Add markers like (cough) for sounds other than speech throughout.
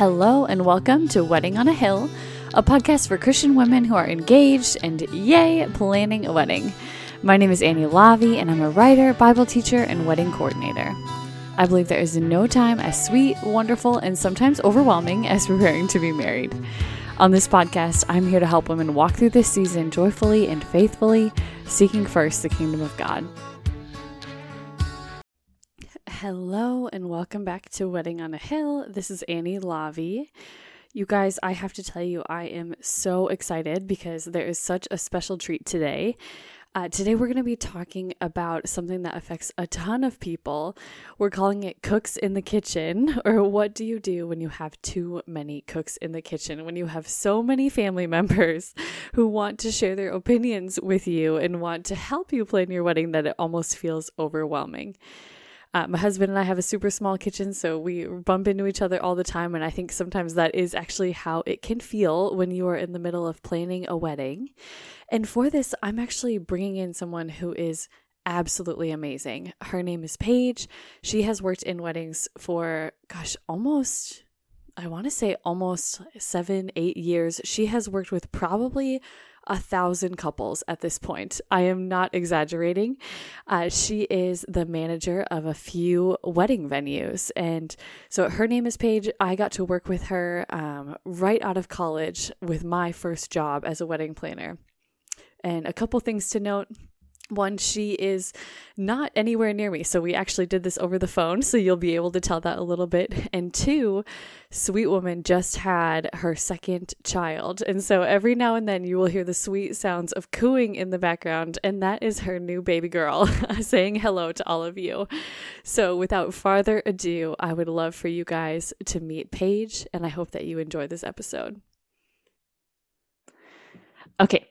Hello, and welcome to Wedding on a Hill, a podcast for Christian women who are engaged and yay, planning a wedding. My name is Annie Lavi, and I'm a writer, Bible teacher, and wedding coordinator. I believe there is no time as sweet, wonderful, and sometimes overwhelming as preparing to be married. On this podcast, I'm here to help women walk through this season joyfully and faithfully, seeking first the kingdom of God. Hello, and welcome back to Wedding on a Hill. This is Annie Lavi. You guys, I have to tell you, I am so excited because there is such a special treat today. Uh, today, we're going to be talking about something that affects a ton of people. We're calling it cooks in the kitchen, (laughs) or what do you do when you have too many cooks in the kitchen? When you have so many family (laughs) members who want to share their opinions with you and want to help you plan your wedding that it almost feels overwhelming. Uh, my husband and I have a super small kitchen, so we bump into each other all the time. And I think sometimes that is actually how it can feel when you are in the middle of planning a wedding. And for this, I'm actually bringing in someone who is absolutely amazing. Her name is Paige. She has worked in weddings for, gosh, almost I want to say almost seven, eight years. She has worked with probably a thousand couples at this point. I am not exaggerating. Uh, she is the manager of a few wedding venues. And so her name is Paige. I got to work with her um, right out of college with my first job as a wedding planner. And a couple things to note one, she is not anywhere near me. So we actually did this over the phone. So you'll be able to tell that a little bit. And two, Sweet Woman just had her second child. And so every now and then you will hear the sweet sounds of cooing in the background. And that is her new baby girl (laughs) saying hello to all of you. So without farther ado, I would love for you guys to meet Paige. And I hope that you enjoy this episode. Okay.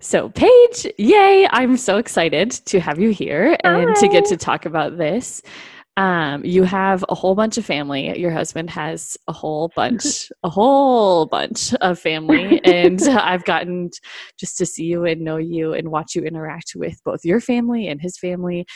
So, Paige, yay. I'm so excited to have you here and to get to talk about this. Um, you have a whole bunch of family. Your husband has a whole bunch, (laughs) a whole bunch of family. and (laughs) I've gotten just to see you and know you and watch you interact with both your family and his family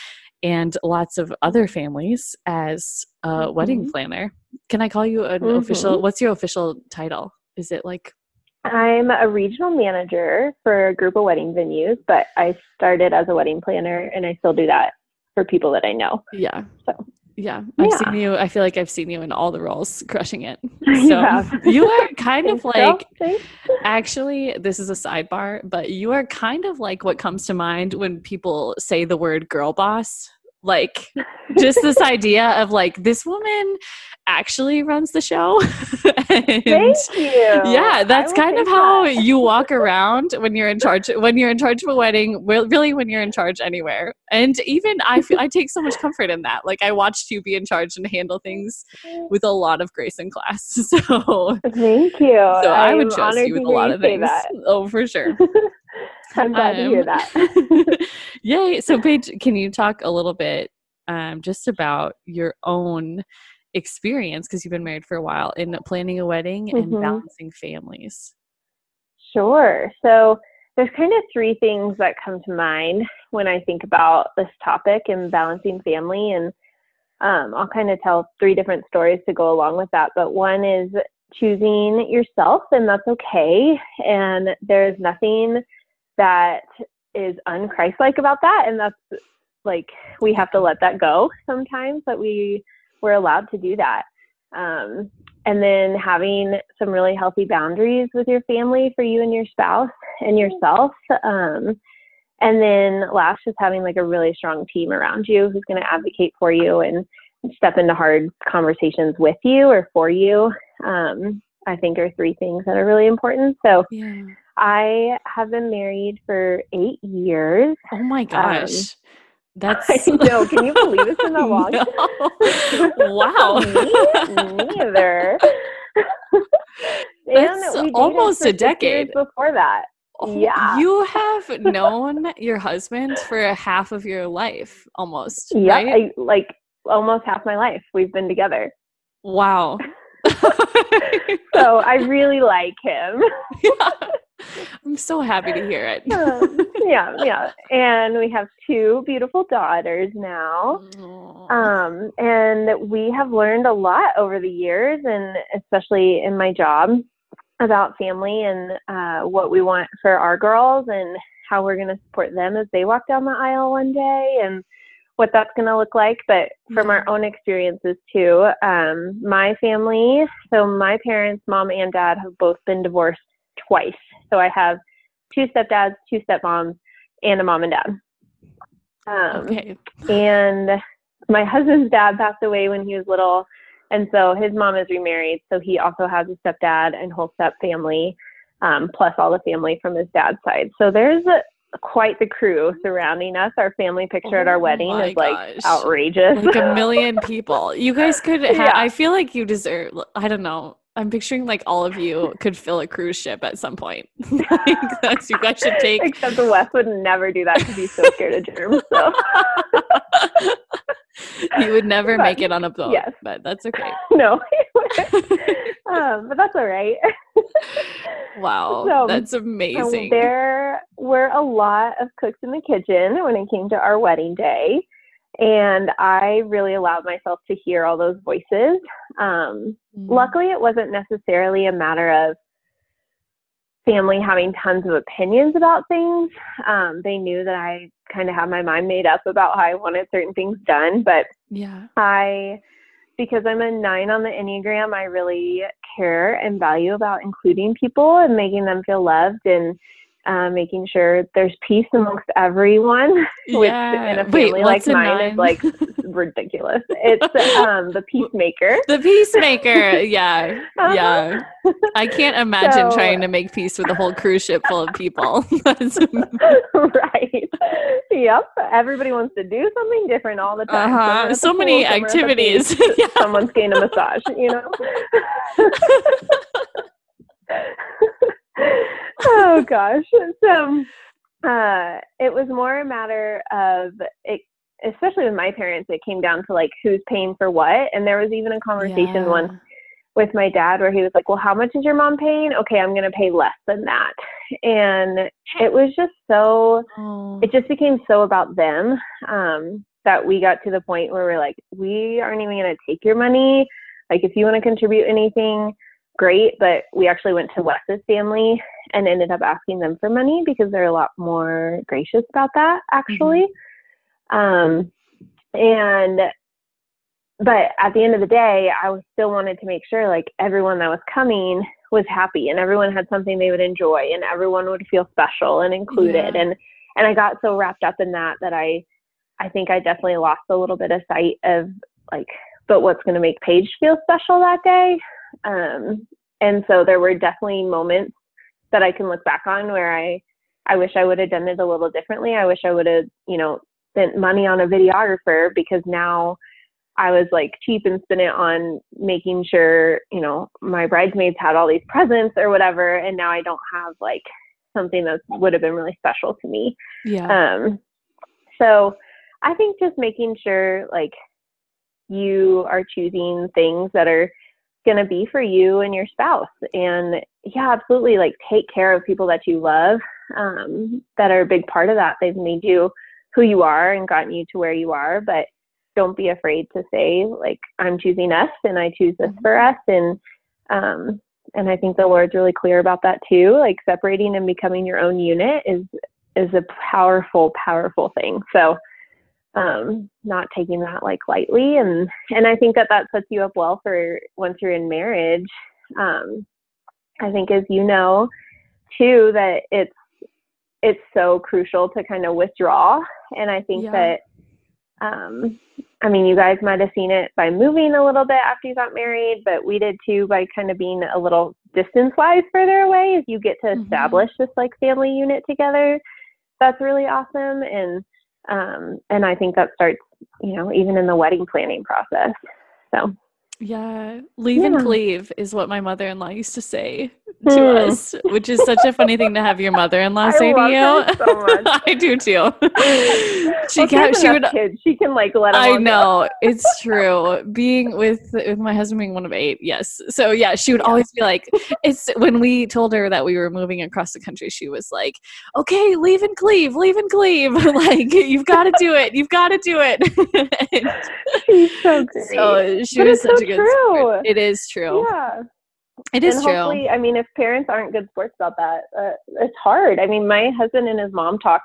and lots of other families as a mm-hmm. wedding planner. Can I call you an mm-hmm. official? What's your official title? Is it like I'm a regional manager for a group of wedding venues, but I started as a wedding planner and I still do that for people that I know. Yeah. So yeah, I've yeah. seen you. I feel like I've seen you in all the roles, (laughs) crushing it. (laughs) So you are kind of like, actually, this is a sidebar, but you are kind of like what comes to mind when people say the word girl boss. Like, (laughs) just this idea of like, this woman actually runs the show. (laughs) Thank you. Yeah, that's kind of how that. you walk around when you're in charge. When you're in charge of a wedding, really, when you're in charge anywhere. And even I feel I take so much comfort in that. Like I watched you be in charge and handle things with a lot of grace and class. (laughs) So thank you. So I, I would trust you with a lot of things. That. Oh, for sure. (laughs) I'm glad um, to hear that. (laughs) yay! So, Paige, can you talk a little bit um, just about your own experience because you've been married for a while in planning a wedding mm-hmm. and balancing families? Sure. So there's kind of three things that come to mind when I think about this topic and balancing family. And um, I'll kind of tell three different stories to go along with that. But one is choosing yourself, and that's okay. And there's nothing that is unchristlike about that. And that's like, we have to let that go sometimes that we we're allowed to do that. Um, and then having some really healthy boundaries with your family for you and your spouse and yourself. Um, and then last, just having like a really strong team around you who's going to advocate for you and step into hard conversations with you or for you. Um, I think are three things that are really important. So yeah. I have been married for eight years. Oh my gosh. Um, that's I know. Can you believe it's been that long? No. Wow. (laughs) Me neither. (laughs) That's almost a decade before that. Oh, yeah. You have known your husband for half of your life almost. Yeah, right? I, like almost half my life we've been together. Wow. (laughs) so I really like him. yeah. (laughs) I'm so happy to hear it. um, yeah, yeah. And we have two beautiful daughters now. Um, and we have learned a lot over the years, and especially in my job, about family and uh, what we want for our girls and how we're going to support them as they walk down the aisle one day and what that's going to look like. But from our own experiences too, um, my family, so my parents, mom and dad, have both been divorced twice. So I have two stepdads, two stepmoms, and a mom and dad. Um, okay. and my husband's dad passed away when he was little. And so his mom is remarried. So he also has a stepdad and whole step family, um, plus all the family from his dad's side. So there's a, quite the crew surrounding us. Our family picture at our Oh wedding is like gosh. outrageous. Like a (laughs) million people. You guys could ha- Yeah. I feel like you deserve I don't know. I'm picturing like all of you could fill a cruise ship at some point. (laughs) (laughs) like that's you guys should take Except the Wes would never do that because he's so scared of germs. So (laughs) you would never But, make it on a boat. yes. But that's okay. no, um, but that's all right. Wow. So, that's So amazing. there were a lot of cooks in the kitchen when it came to our wedding day. And I really allowed myself to hear all those voices. Um, Mm. luckily, it wasn't necessarily a matter of family having tons of opinions about things. Um, they knew that I kind of had my mind made up about how I wanted certain things done. But Yeah. I, because I'm a nine on the Enneagram, I really care and value about including people and making them feel loved and uh, making sure there's peace amongst everyone, (laughs) which yeah. in a Wait, family like a mine nine? is like (laughs) ridiculous. It's um, the peacemaker. the peacemaker. Yeah. Uh-huh. Yeah. I can't imagine So- trying to make peace with a whole cruise ship full of people. (laughs) Right. Yep. Everybody wants to do something different all the time. Uh-huh. so pool, many some are at the activities. beach, yeah. Someone's getting a massage, you know? Oh gosh. So uh it was more a matter of it especially with my parents, it came down to like who's paying for what. And there was even a conversation Yeah. once with my dad where he was like, Well, how much is your mom paying? Okay, I'm gonna pay less than that. And it was just so Oh. it just became so about them um, that we got to the point where we're like, we aren't even going to take your money. Like, if you want to contribute anything, great. But we actually went to Wes's family and ended up asking them for money because they're a lot more gracious about that, actually. Um, and, but at the end of the day, I was still wanted to make sure like everyone that was coming was happy and everyone had something they would enjoy and everyone would feel special and included. Yeah. And and I got so wrapped up in that that I I think I definitely lost a little bit of sight of like but what's going to make Paige feel special that day. Um and so there were definitely moments that I can look back on where I I wish I would have done it a little differently. I wish I would have, you know, spent money on a videographer because now I was like cheap and spent it on making sure, you know, my bridesmaids had all these presents or whatever and now I don't have like something that would have been really special to me. yeah. Um, so I think just making sure like you are choosing things that are going to be for you and your spouse. And yeah, absolutely. Like take care of people that you love um, that are a big part of that. They've made you who you are and gotten you to where you are. But don't be afraid to say like I'm choosing us and I choose this for us. And um, and I think the Lord's really clear about that too. Like separating and becoming your own unit is is a powerful, powerful thing. So um, not taking that like lightly, and and I think that that sets you up well for once you're in marriage. Um, I think, as you know, too, that it's it's so crucial to kind of withdraw, and I think Yeah. that. Um, I mean, you guys might have seen it by moving a little bit after you got married, but we did too by kind of being a little distance wise further away as you get to Mhm. establish this like family unit together. That's really awesome. And um and I think that starts, you know, even in the wedding planning process. So Yeah, leave Yeah. and cleave is what my mother-in-law used to say to Hmm. us, which is such a funny thing to have your mother-in-law (laughs) say to you. so. (laughs) I do too. (laughs) she Well, kept, she would kids. She can like let I know it's true. Being with with my husband being one of eight, yes. So yeah, she would Yeah. always be like, "It's when we told her that we were moving across the country, she was like, "Okay, leave and cleave, leave and cleave. like you've got to do it. You've got to do it." And She's so great. so she But was such so a good. true. Sport. It is true. yeah. It is and true. hopefully, I mean, if parents aren't good sports about that, uh, it's hard. I mean, my husband and his mom talk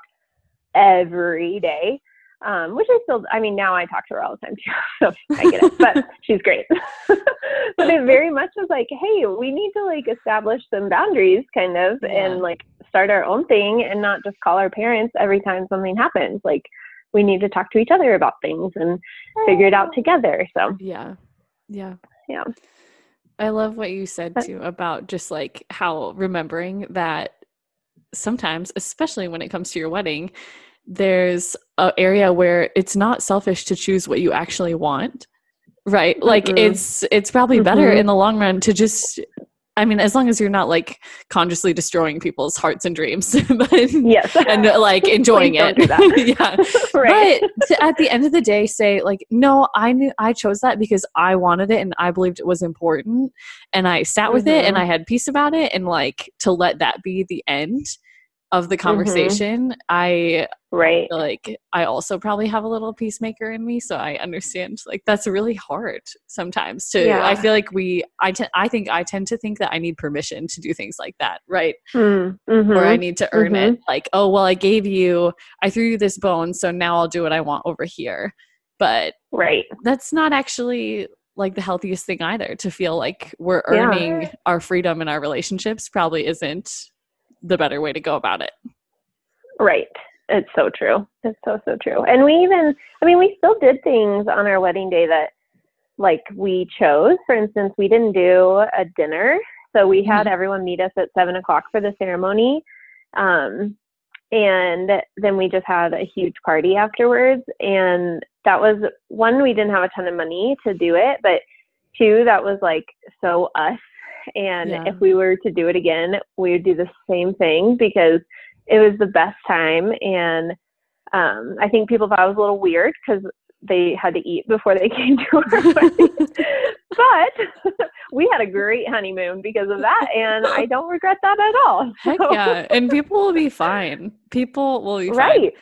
every day, um, which I still, I mean, now I talk to her all the time too, (laughs) so I get it. But (laughs) she's great. (laughs) but it very much was like, hey, we need to like establish some boundaries, kind of, Yeah. and like start our own thing, and not just call our parents every time something happens. Like, we need to talk to each other about things and figure it out together. So, Yeah. Yeah. Yeah. I love what you said too about just like how remembering that sometimes, especially when it comes to your wedding, there's a area where it's not selfish to choose what you actually want. Right? Like Mm-mm. it's it's probably better Mhm. in the long run to just I mean, as long as you're not like consciously destroying people's hearts and dreams, (laughs) but yes. (laughs) and uh, like (laughs) enjoying it. don't do that. yeah. right. But to, at the end of the day, say like, no, I knew I chose that because I wanted it and I believed it was important, and I sat with it and Mhm. I had peace about it, and like to let that be the end of the Mhm. conversation. I right. feel like I also probably have a little peacemaker in me, so I understand. Like that's really hard sometimes. To Yeah. I feel like we, I te- I think I tend to think that I need permission to do things like that, right? Mm, mhm. or I need to earn Mhm. it. Like, oh, well, I gave you, I threw you this bone, so now I'll do what I want over here. But right. that's not actually like the healthiest thing either. To feel like we're Yeah. earning our freedom in our relationships probably isn't the better way to go about it. Right. It's so true. It's so so true. And we even I mean we still did things on our wedding day that like we chose. For instance, we didn't do a dinner. So we had Mhm. everyone meet us at seven o'clock for the ceremony. Um and then we just had a huge party afterwards. And that was one, we didn't have a ton of money to do it, but two, that was like so us. And Yeah. if we were to do it again, we would do the same thing because it was the best time. And um, I think people thought it was a little weird because they had to eat before they (laughs) came to our (laughs) wedding. but (laughs) we had a great honeymoon because of that. And I don't regret that at all. Heck So- yeah. And people will be fine. People will be fine. Right.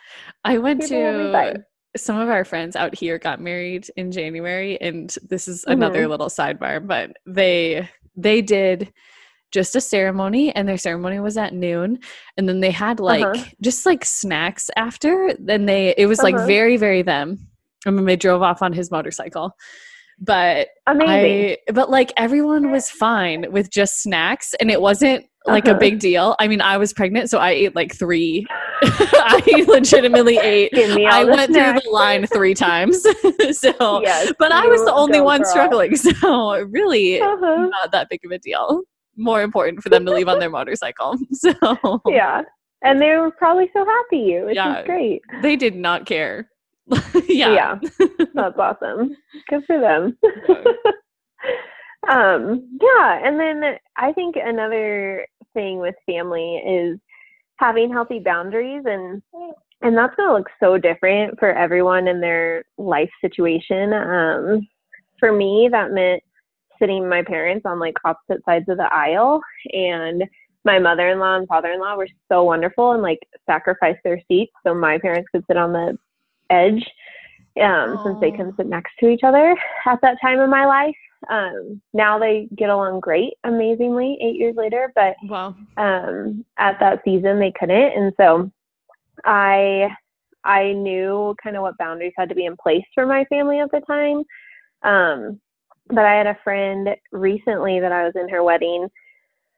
I went People to some of our friends out here got married in January and this is another Mm-hmm. little sidebar but they they did just a ceremony and their ceremony was at noon and then they had like Uh-huh. just like snacks after then they it was like Uh-huh. very very them and then they drove off on his motorcycle but Amazing. I but like everyone was fine with just snacks and it wasn't like a Uh-huh. big deal. I mean, I was pregnant, so I ate like three. (laughs) I legitimately ate. Give me all I went snacks. through the line three times. (laughs) so Yes, but I was the only one girl. struggling. (laughs) So really Uh-huh. not that big of a deal. More important for them to leave on their motorcycle. So Yeah. And they were probably so happy, you, which Yeah. is great. they did not care. yeah. That's awesome. Good for them. um, yeah, and then I think another thing with family is having healthy boundaries and and that's going to look so different for everyone in their life situation. Um, for me, that meant sitting my parents on like opposite sides of the aisle and my mother-in-law and father-in-law were so wonderful and like sacrificed their seats so my parents could sit on the edge um, since they couldn't sit next to each other at that time in my life. Um, now they get along great, amazingly, eight years later, but Wow. um, at that season they couldn't, and so I I knew kind of what boundaries had to be in place for my family at the time. Um, but I had a friend recently that I was in her wedding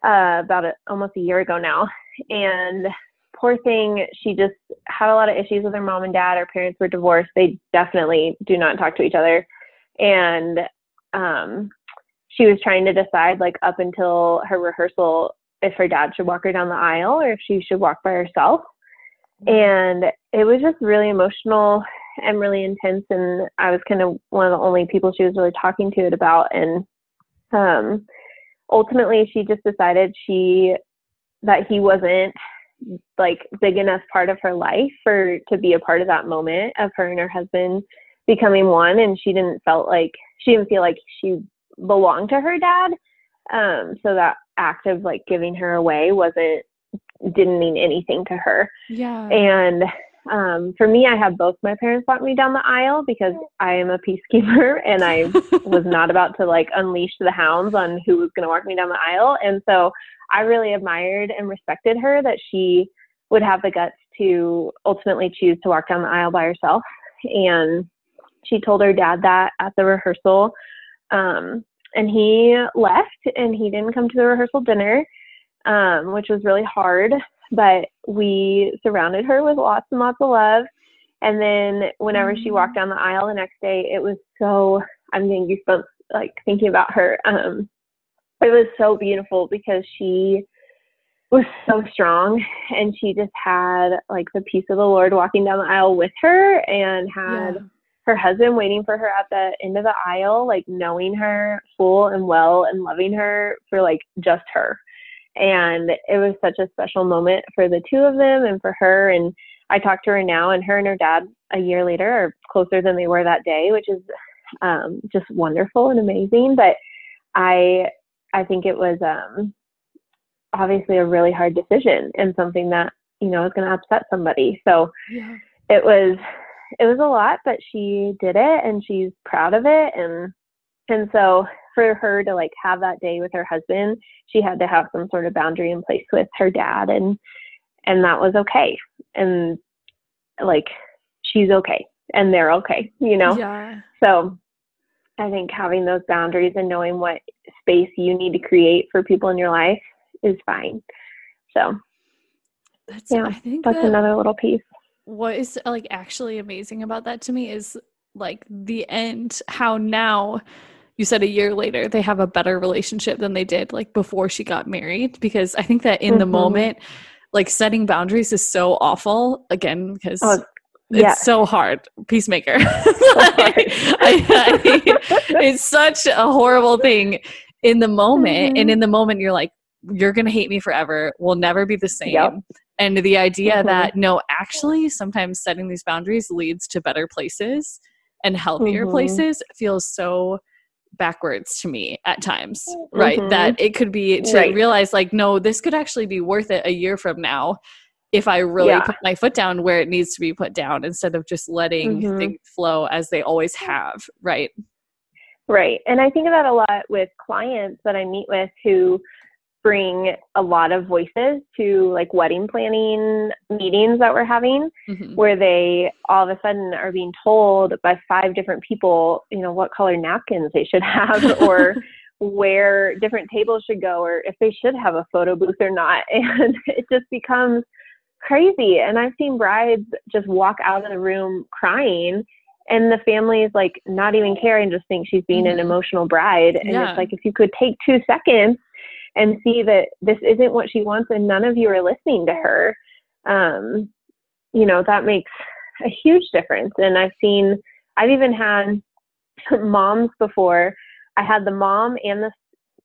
uh, about a, almost a year ago now, and poor thing, she just had a lot of issues with her mom and dad. Her parents were divorced. They definitely do not talk to each other, and um, she was trying to decide, like up until her rehearsal, if her dad should walk her down the aisle or if she should walk by herself. And it was just really emotional and really intense and I was kind of one of the only people she was really talking to it about. And um ultimately she just decided she that he wasn't like big enough part of her life for to be a part of that moment of her and her husband becoming one and she didn't felt like she didn't feel like she belonged to her dad. Um so that act of like giving her away wasn't didn't mean anything to her. Yeah. and um for me i had both my parents walk me down the aisle because i am a peacekeeper (laughs) and i was (laughs) not about to like unleash the hounds on who was going to walk me down the aisle. And so i really admired and respected her that she would have the guts to ultimately choose to walk down the aisle by herself. And she told her dad that at the rehearsal um, and he left and he didn't come to the rehearsal dinner um, which was really hard but we surrounded her with lots and lots of love and then whenever she walked down the aisle the next day it was so i'm getting goosebumps like thinking about her um, it was so beautiful because she was so strong and she just had like the peace of the lord walking down the aisle with her and had Yeah. Her husband waiting for her at the end of the aisle, like knowing her full and well and loving her for like just her. And it was such a special moment for the two of them and for her. And I talked to her now, and her and her dad a year later are closer than they were that day, which is um, just wonderful and amazing. But I, I think it was um, obviously a really hard decision and something that you know is going to upset somebody. So Yeah. it was it was a lot but she did it and she's proud of it. And and so for her to like have that day with her husband she had to have some sort of boundary in place with her dad and and that was okay. And like she's okay and they're okay you know? Yeah. so i think having those boundaries and knowing what space you need to create for people in your life is fine. So That's Yeah, I think that's that another little piece what is like actually amazing about that to me is like the end how now you said a year later they have a better relationship than they did like before she got married because i think that in the Mhm. moment like setting boundaries is so awful again because Oh, it's yeah. so hard peacemaker (laughs) (laughs) hard. I- I- it's such a horrible thing in the moment and Mhm. in the moment you're like you're gonna hate me forever we'll never be the same Yep. And the idea Mhm. that no actually sometimes setting these boundaries leads to better places and healthier Mhm. places feels so backwards to me at times right Mhm. that it could be to Right. realize like no this could actually be worth it a year from now if i really Yeah. put my foot down where it needs to be put down instead of just letting Mhm. things flow as they always have right Right. And I think of that a lot with clients that I meet with who bring a lot of voices to like wedding planning meetings that we're having Mhm. where they all of a sudden are being told by five different people, you know, what color napkins they should (laughs) have or where different tables should go or if they should have a photo booth or not. (laughs) And it just becomes crazy. And I've seen brides just walk out of the room crying and the family is like not even caring, just think she's being an Mhm. emotional bride. And Yeah. it's like if you could take two seconds and see that this isn't what she wants and none of you are listening to her, um, you know, that makes a huge difference. And I've seen, I've even had (laughs) moms before. I had the mom and the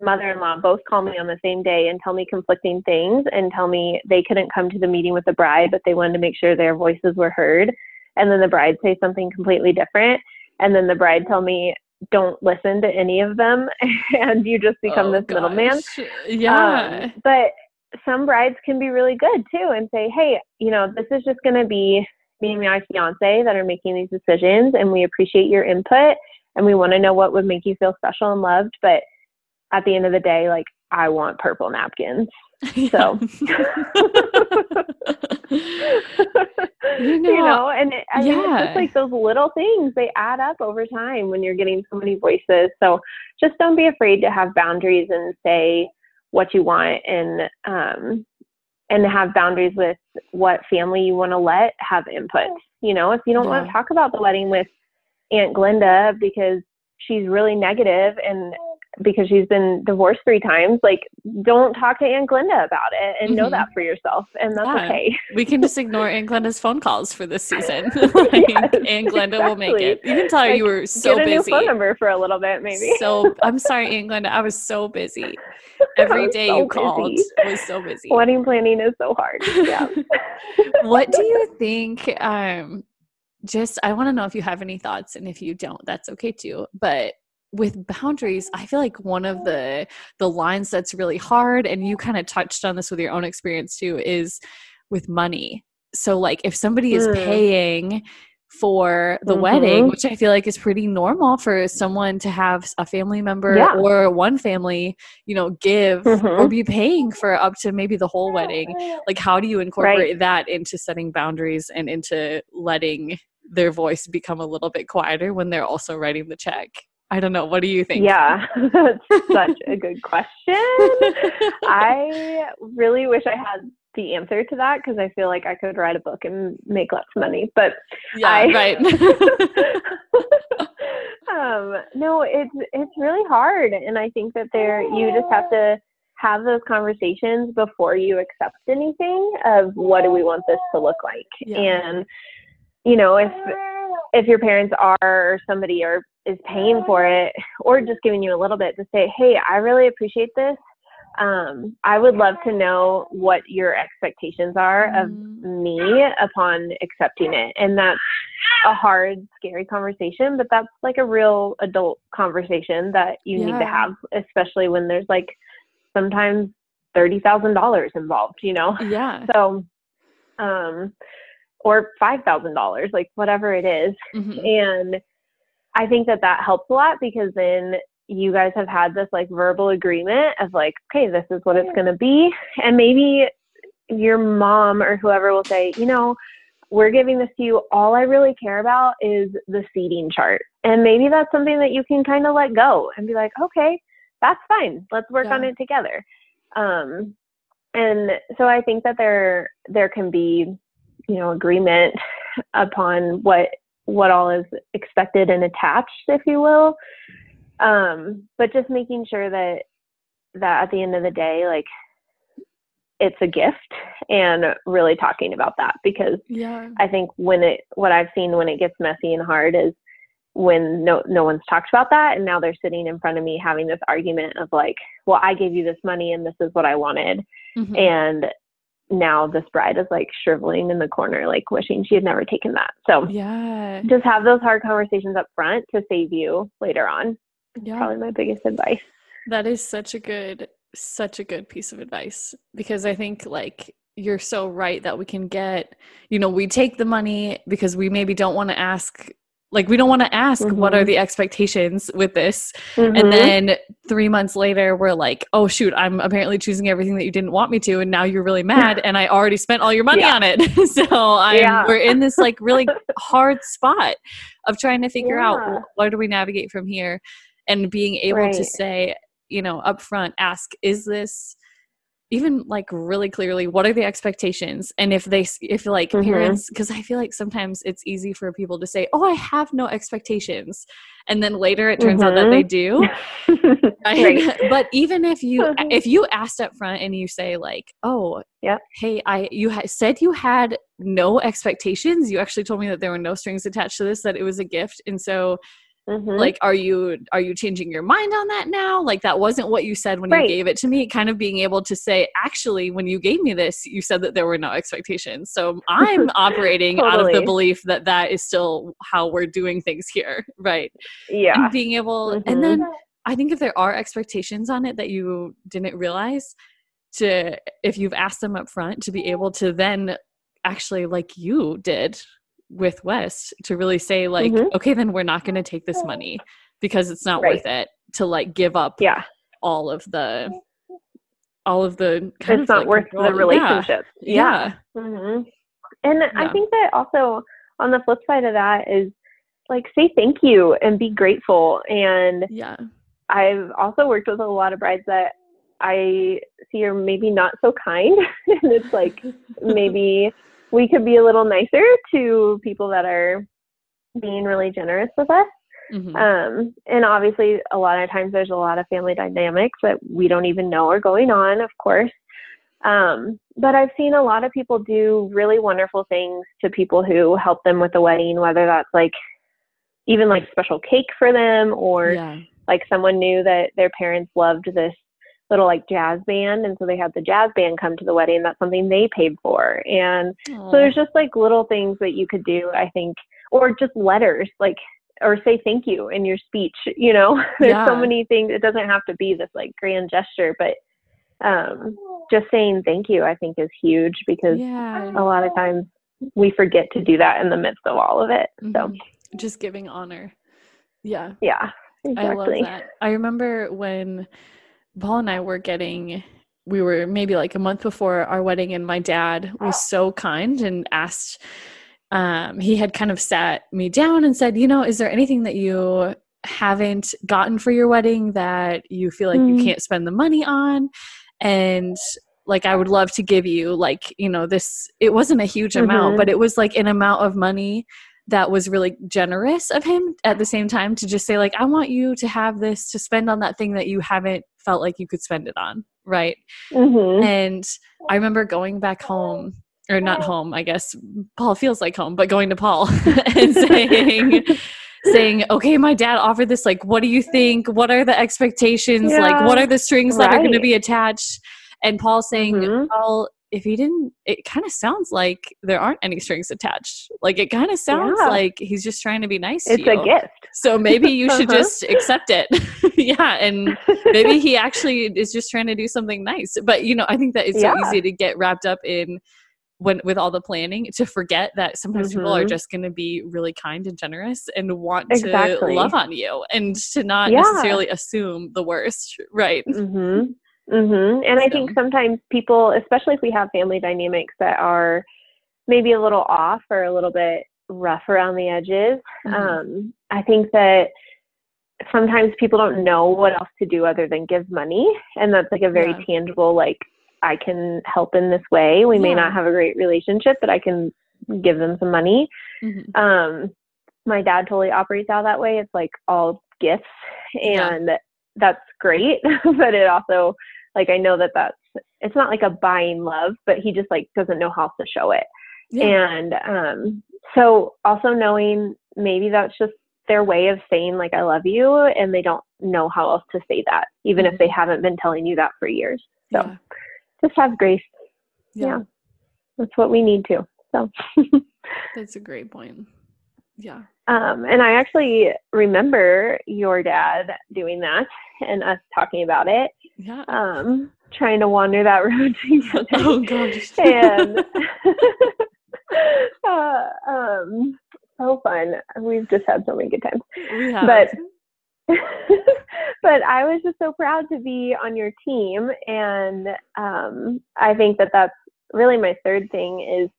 mother-in-law both call me on the same day and tell me conflicting things and tell me they couldn't come to the meeting with the bride, but they wanted to make sure their voices were heard. And then the bride say something completely different. And then the bride tell me, don't listen to any of them. (laughs) and you just become Oh, this middleman. yeah Um, but some brides can be really good too and say, hey, you know, this is just going to be me and my fiance that are making these decisions, and we appreciate your input, and we want to know what would make you feel special and loved. But at the end of the day, like, I want purple napkins. So. (laughs) (laughs) You you know, know, and it, I mean, it's just like those little things, they add up over time when you're getting so many voices. So just don't be afraid to have boundaries and say what you want and, um, and have boundaries with what family you want to let have input. You know, if you don't want to talk about the wedding with Aunt Glenda because she's really negative and because she's been divorced three times, like don't talk to Aunt Glenda about it and mm-hmm. know that for yourself. And that's yeah. okay. (laughs) we can just ignore Aunt Glenda's phone calls for this season. (laughs) (laughs) like, yes, Aunt Glenda exactly. will make it. You can tell her like, you were so get a busy. New phone number for a little bit, maybe. so I'm sorry, Aunt Glenda. I was so busy. Every day so you busy. called was so busy. Wedding planning is so hard. Yeah. what do you think? Um, just I want to know if you have any thoughts, and if you don't, that's okay too. But with boundaries i feel like one of the the lines that's really hard and you kind of touched on this with your own experience too is with money so like if somebody is mm. paying for the mm-hmm. wedding which i feel like is pretty normal for someone to have a family member yeah. or one family you know give mm-hmm. or be paying for up to maybe the whole wedding like how do you incorporate right. that into setting boundaries and into letting their voice become a little bit quieter when they're also writing the check I don't know. What do you think? Yeah, (laughs) that's such a good question. I really wish I had the answer to that because I feel like I could write a book and make lots of money. But yeah, I, right. (laughs) (laughs) um, no, it's it's really hard, and I think that there you just have to have those conversations before you accept anything of what do we want this to look like, yeah. and you know if if your parents are or somebody are is paying for it or just giving you a little bit to say, hey, I really appreciate this. Um, I would love to know what your expectations are of mm-hmm. me upon accepting it. And that's a hard, scary conversation, but that's like a real adult conversation that you yeah. need to have, especially when there's like sometimes $30,000 involved, you know? Yeah. So, um, or $5,000, like whatever it is. Mm-hmm. And I think that that helps a lot because then you guys have had this like verbal agreement of like, okay, this is what it's going to be. And maybe your mom or whoever will say, you know, we're giving this to you. All I really care about is the seating chart. And maybe that's something that you can kind of let go and be like, okay, that's fine. Let's work yeah. on it together. Um, and so I think that there there can be, you know, agreement upon what what all is expected and attached, if you will. Um, but just making sure that that at the end of the day, like it's a gift and really talking about that because yeah. I think when it what I've seen when it gets messy and hard is when no no one's talked about that and now they're sitting in front of me having this argument of like, well, I gave you this money and this is what I wanted. Mm-hmm. And now this bride is like shriveling in the corner, like wishing she had never taken that. So yeah, just have those hard conversations up front to save you later on. Yeah, probably my biggest advice. That is such a good, such a good piece of advice because I think like you're so right that we can get, you know, we take the money because we maybe don't want to ask like we don't want to ask mm-hmm. what are mm-hmm. the expectations with this. Mm-hmm. And then 3 months later we're like, "Oh shoot, I'm apparently choosing everything that you didn't want me to and now you're really mad and I already spent all your money yeah. on it." (laughs) so I'm yeah. we're in this like really (laughs) hard spot of trying to figure yeah. out what do we navigate from here and being able right. to say, you know, upfront ask, "Is this even like really clearly what are the expectations and if they if like mm-hmm. parents because i feel like sometimes it's easy for people to say oh i have no expectations and then later it turns mm-hmm. out that they mm-hmm. do (laughs) right. (laughs) but even if you mm-hmm. if you asked up front and you say like oh yeah hey i you ha- said you had no expectations you actually told me that there were no strings attached to this that it was a gift and so Mm-hmm. Like, are you are you changing your mind on that now? Like that wasn't what you said when right. you gave it to me. Kind of being able to say, actually, when you gave me this, you said that there were no expectations. So I'm (laughs) operating totally. out of the belief that that is still how we're doing things here, (laughs) right? Yeah. And being able, mm-hmm. and then I think if there are expectations on it that you didn't realize, to if you've asked them up front, to be able to then actually, like you did, with Wes to really say like, mm-hmm. okay, then we're not going to take this money because it's not right. worth it to like give up yeah. all of the all of the kind it's of not like worth control. the relationship. Yeah. yeah. Mm-hmm. And yeah. I think that also on the flip side of that is like say thank you and be grateful. And yeah, I've also worked with a lot of brides that I see are maybe not so kind, (laughs) and it's like maybe we could be a little nicer to people that are being really generous with us. Mm-hmm. Um, and obviously, a lot of times there's a lot of family dynamics that we don't even know are going on, of course. Um, but I've seen a lot of people do really wonderful things to people who help them with the wedding, whether that's like even like special cake for them or yeah. like someone knew that their parents loved this little like jazz band and so they had the jazz band come to the wedding that's something they paid for and Aww. so there's just like little things that you could do i think or just letters like or say thank you in your speech you know (laughs) there's yeah. so many things it doesn't have to be this like grand gesture but um just saying thank you i think is huge because yeah. a lot of times we forget to do that in the midst of all of it mm-hmm. so just giving honor yeah yeah exactly. i love that i remember when paul and i were getting we were maybe like a month before our wedding and my dad was so kind and asked um, he had kind of sat me down and said, you know, is there anything that you haven't gotten for your wedding that you feel like mm. you can't spend the money on? And like I would love to give you like, you know, this it wasn't a huge mm-hmm. amount, but it was like an amount of money that was really generous of him at the same time to just say like I want you to have this to spend on that thing that you haven't felt like you could spend it on, right? Mm-hmm. And I remember going back home or not home, I guess Paul feels like home, but going to Paul (laughs) and saying, (laughs) saying, okay, my dad offered this. Like, what do you think? What are the expectations? Yeah, like, what are the strings right. that are going to be attached? And Paul saying, mm-hmm. well, if he didn't, it kind of sounds like there aren't any strings attached. Like, it kind of sounds yeah. like he's just trying to be nice it's a gift. So maybe you should uh-huh. just accept it. (laughs) yeah. And maybe he actually is just trying to do something nice. But, you know, I think that it's yeah. so easy to get wrapped up in, when with all the planning to forget that sometimes mm-hmm. people are mm-hmm. just going to be really kind and generous and want exactly. to love on you and to not yeah. necessarily assume the worst right mm-hmm. Mm-hmm. and i think sometimes people especially if we have family dynamics that are maybe a little off or a little bit rough around the edges mm-hmm. um, i think that sometimes people don't know what else to do other than give money and that's like a very yeah. tangible like I can help in this way. We yeah. may not have a great relationship, but I can give them some money. Mm-hmm. Um, my dad totally operates out that way. It's like all gifts, and yeah. That's great. (laughs) but it also, like, I know that that's it's not like a buying love, but he just like doesn't know how to show it. Yeah. And um, so also knowing maybe that's just their way of saying like I love you, and they don't know how else to say that, even mm-hmm. if they mm-hmm. haven't been telling you that for years. So. Yeah just have grace. Yeah. yeah. That's what we need to. So (laughs) that's a great point. Yeah. Um, and I actually remember your dad doing that and us talking about it. Yeah. Um, trying to wander that (laughs) road together. Oh gosh. (laughs) and (laughs) uh, um, so fun. We've just had so many good times. We have. But but I was just so proud to be on your team. And um, I think that that's really my third thing is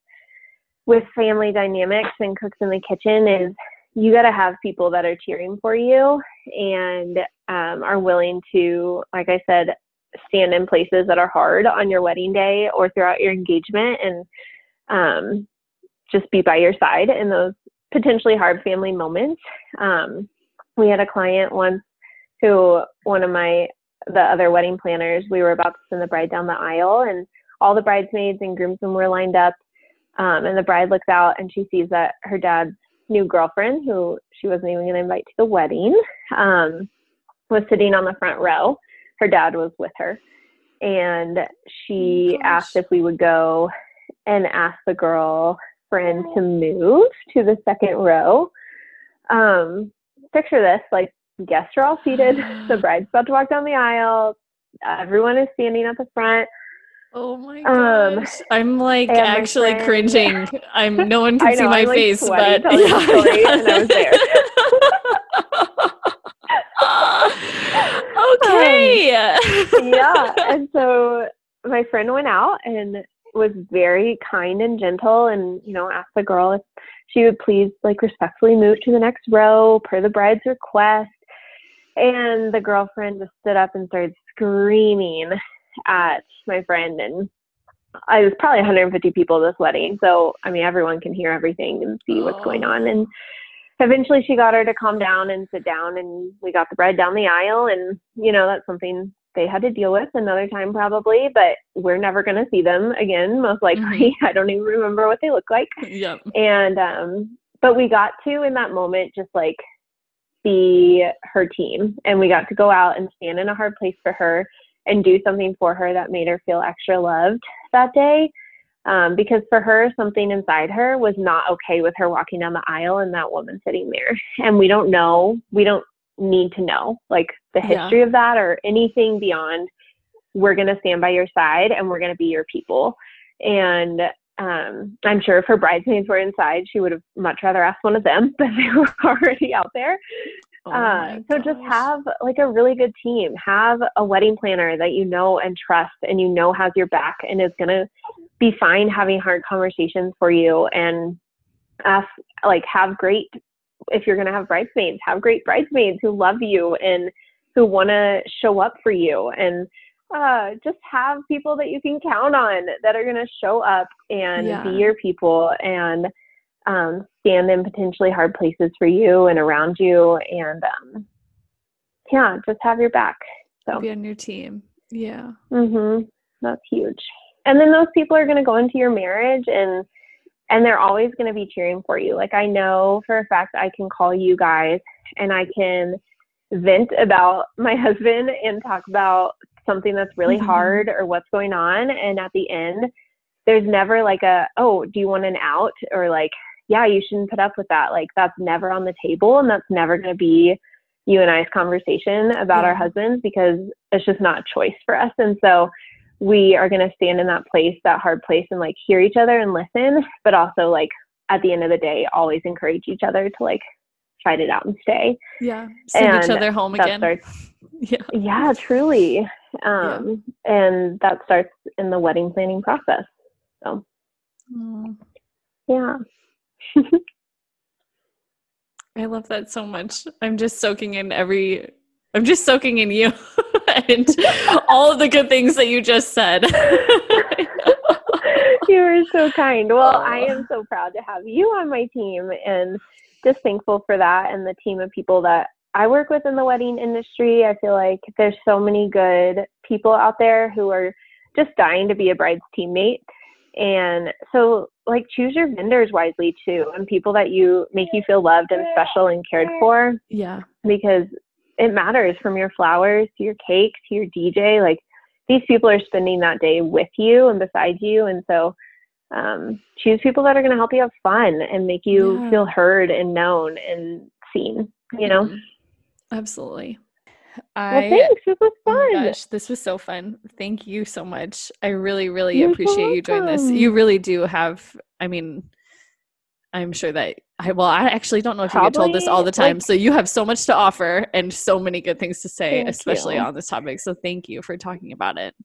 with family dynamics and cooks in the kitchen is you got to have people that are cheering for you and um, are willing to, like I said, stand in places that are hard on your wedding day or throughout your engagement and um, just be by your side in those potentially hard family moments. Um, we had a client once who one of my the other wedding planners we were about to send the bride down the aisle and all the bridesmaids and groomsmen were lined up um, and the bride looks out and she sees that her dad's new girlfriend who she wasn't even going to invite to the wedding um, was sitting on the front row. Her dad was with her. And she oh asked if we would go and ask the girl friend to move to the second row. Um, picture this like guests are all seated. (sighs) The bride's about to walk down the aisle. Everyone is standing at the front Oh my um, gosh. Um, I'm like actually friend, cringing. (laughs) I'm no one can know, see my I'm, face, like, but yeah. story, and I was there. (laughs) (laughs) okay. Um, yeah. And so my friend went out and was very kind and gentle and, you know, asked the girl if she would please like respectfully move to the next row per the bride's request. And the girlfriend just stood up and started screaming at my friend and I was probably 150 people at this wedding. So, I mean, everyone can hear everything and see what's going on. And eventually she got her to calm down and sit down and we got the bread down the aisle. And you know that's something they had to deal with another time probably but we're never going to see them again most likely. Mm-hmm. (laughs) i don't even remember what they look like. Yep. And um but we got to in that moment just like be her team. And we got to go out and stand in a hard place for her and do something for her that made her feel extra loved that day um, because for her something inside her was not okay with her walking down the aisle and that woman sitting there and we don't know we don't need to know like the history yeah. of that or anything beyond we're going to stand by your side and we're going to be your people and um, I'm sure if her bridesmaids were inside, she would have much rather asked one of them, (laughs) but they were already out there. Oh uh, so just have like a really good team. Have a wedding planner that you know and trust and you know has your back and is going to be fine having hard conversations for you and ask like have great if you're going to have bridesmaids, have great bridesmaids who love you and who want to show up for you and uh, just have people that you can count on that are going to show up and yeah. be your people and um, stand in potentially hard places for you and around you and um, yeah just have your back. So. Be on your team. Yeah. Mm-hmm. that's huge. And then those people are going to go into your marriage and and they're always going to be cheering for you. Like i know for a fact i can call you guys and i can vent about (laughs) my husband and talk about something that's really mm-hmm. hard or what's going on. And at the end there's never like a oh do you want an out? or like yeah you shouldn't put up with that. Like that's never on the table and that's never going to be you and I's conversation about yeah. our husbands because it's just not a choice for us. And so we are going to stand in that place that hard place and like hear each other and listen but also like at the end of the day always encourage each other to like fight it out and stay. Yeah send and each other home again. starts, (laughs) yeah. Yeah truly. Um, yeah. and that starts in the wedding planning process. So mm. yeah (laughs) i love that so much i'm just soaking in every i'm just soaking in you (laughs) and all of the good things that you just said (laughs) you are so kind well i am so proud to have you on my team and just thankful for that and the team of people that I work with in the wedding industry. I feel like there's so many good people out there who are just dying to be a bride's teammate. And so, like, choose your vendors wisely too, and people that you make you feel loved and special and cared for. Yeah. Because it matters from your flowers to your cake to your DJ. Like, these people are spending that day with you and beside you. And so, um, choose people that are going to help you have fun and make you yeah. feel heard and known and seen, you know? Mm-hmm. Absolutely. I, well, thanks. This was oh fun. Oh gosh, this was so fun. Thank you so much. I really, really You're appreciate you doing this. You really do have, I mean, I'm sure that I, well, I actually don't know if Probably, you get told this all the time. Like, so you have so much to offer and so many good things to say, especially you. on this topic. So thank you for talking about it.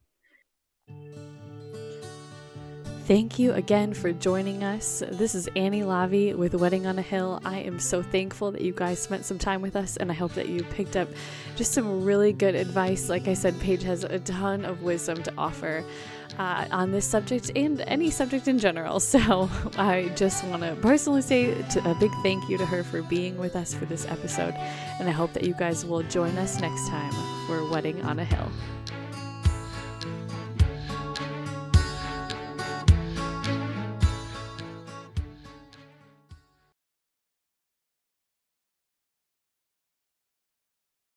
Thank you again for joining us. This is Annie Lavi with Wedding on a Hill. I am so thankful that you guys spent some time with us, and I hope that you picked up just some really good advice. Like I said, Paige has a ton of wisdom to offer. Uh, on this subject and any subject in general. (laughs) So I just want to personally say a big thank you to her for being with us for this episode. And I hope that you guys will join us next time for Wedding on a Hill.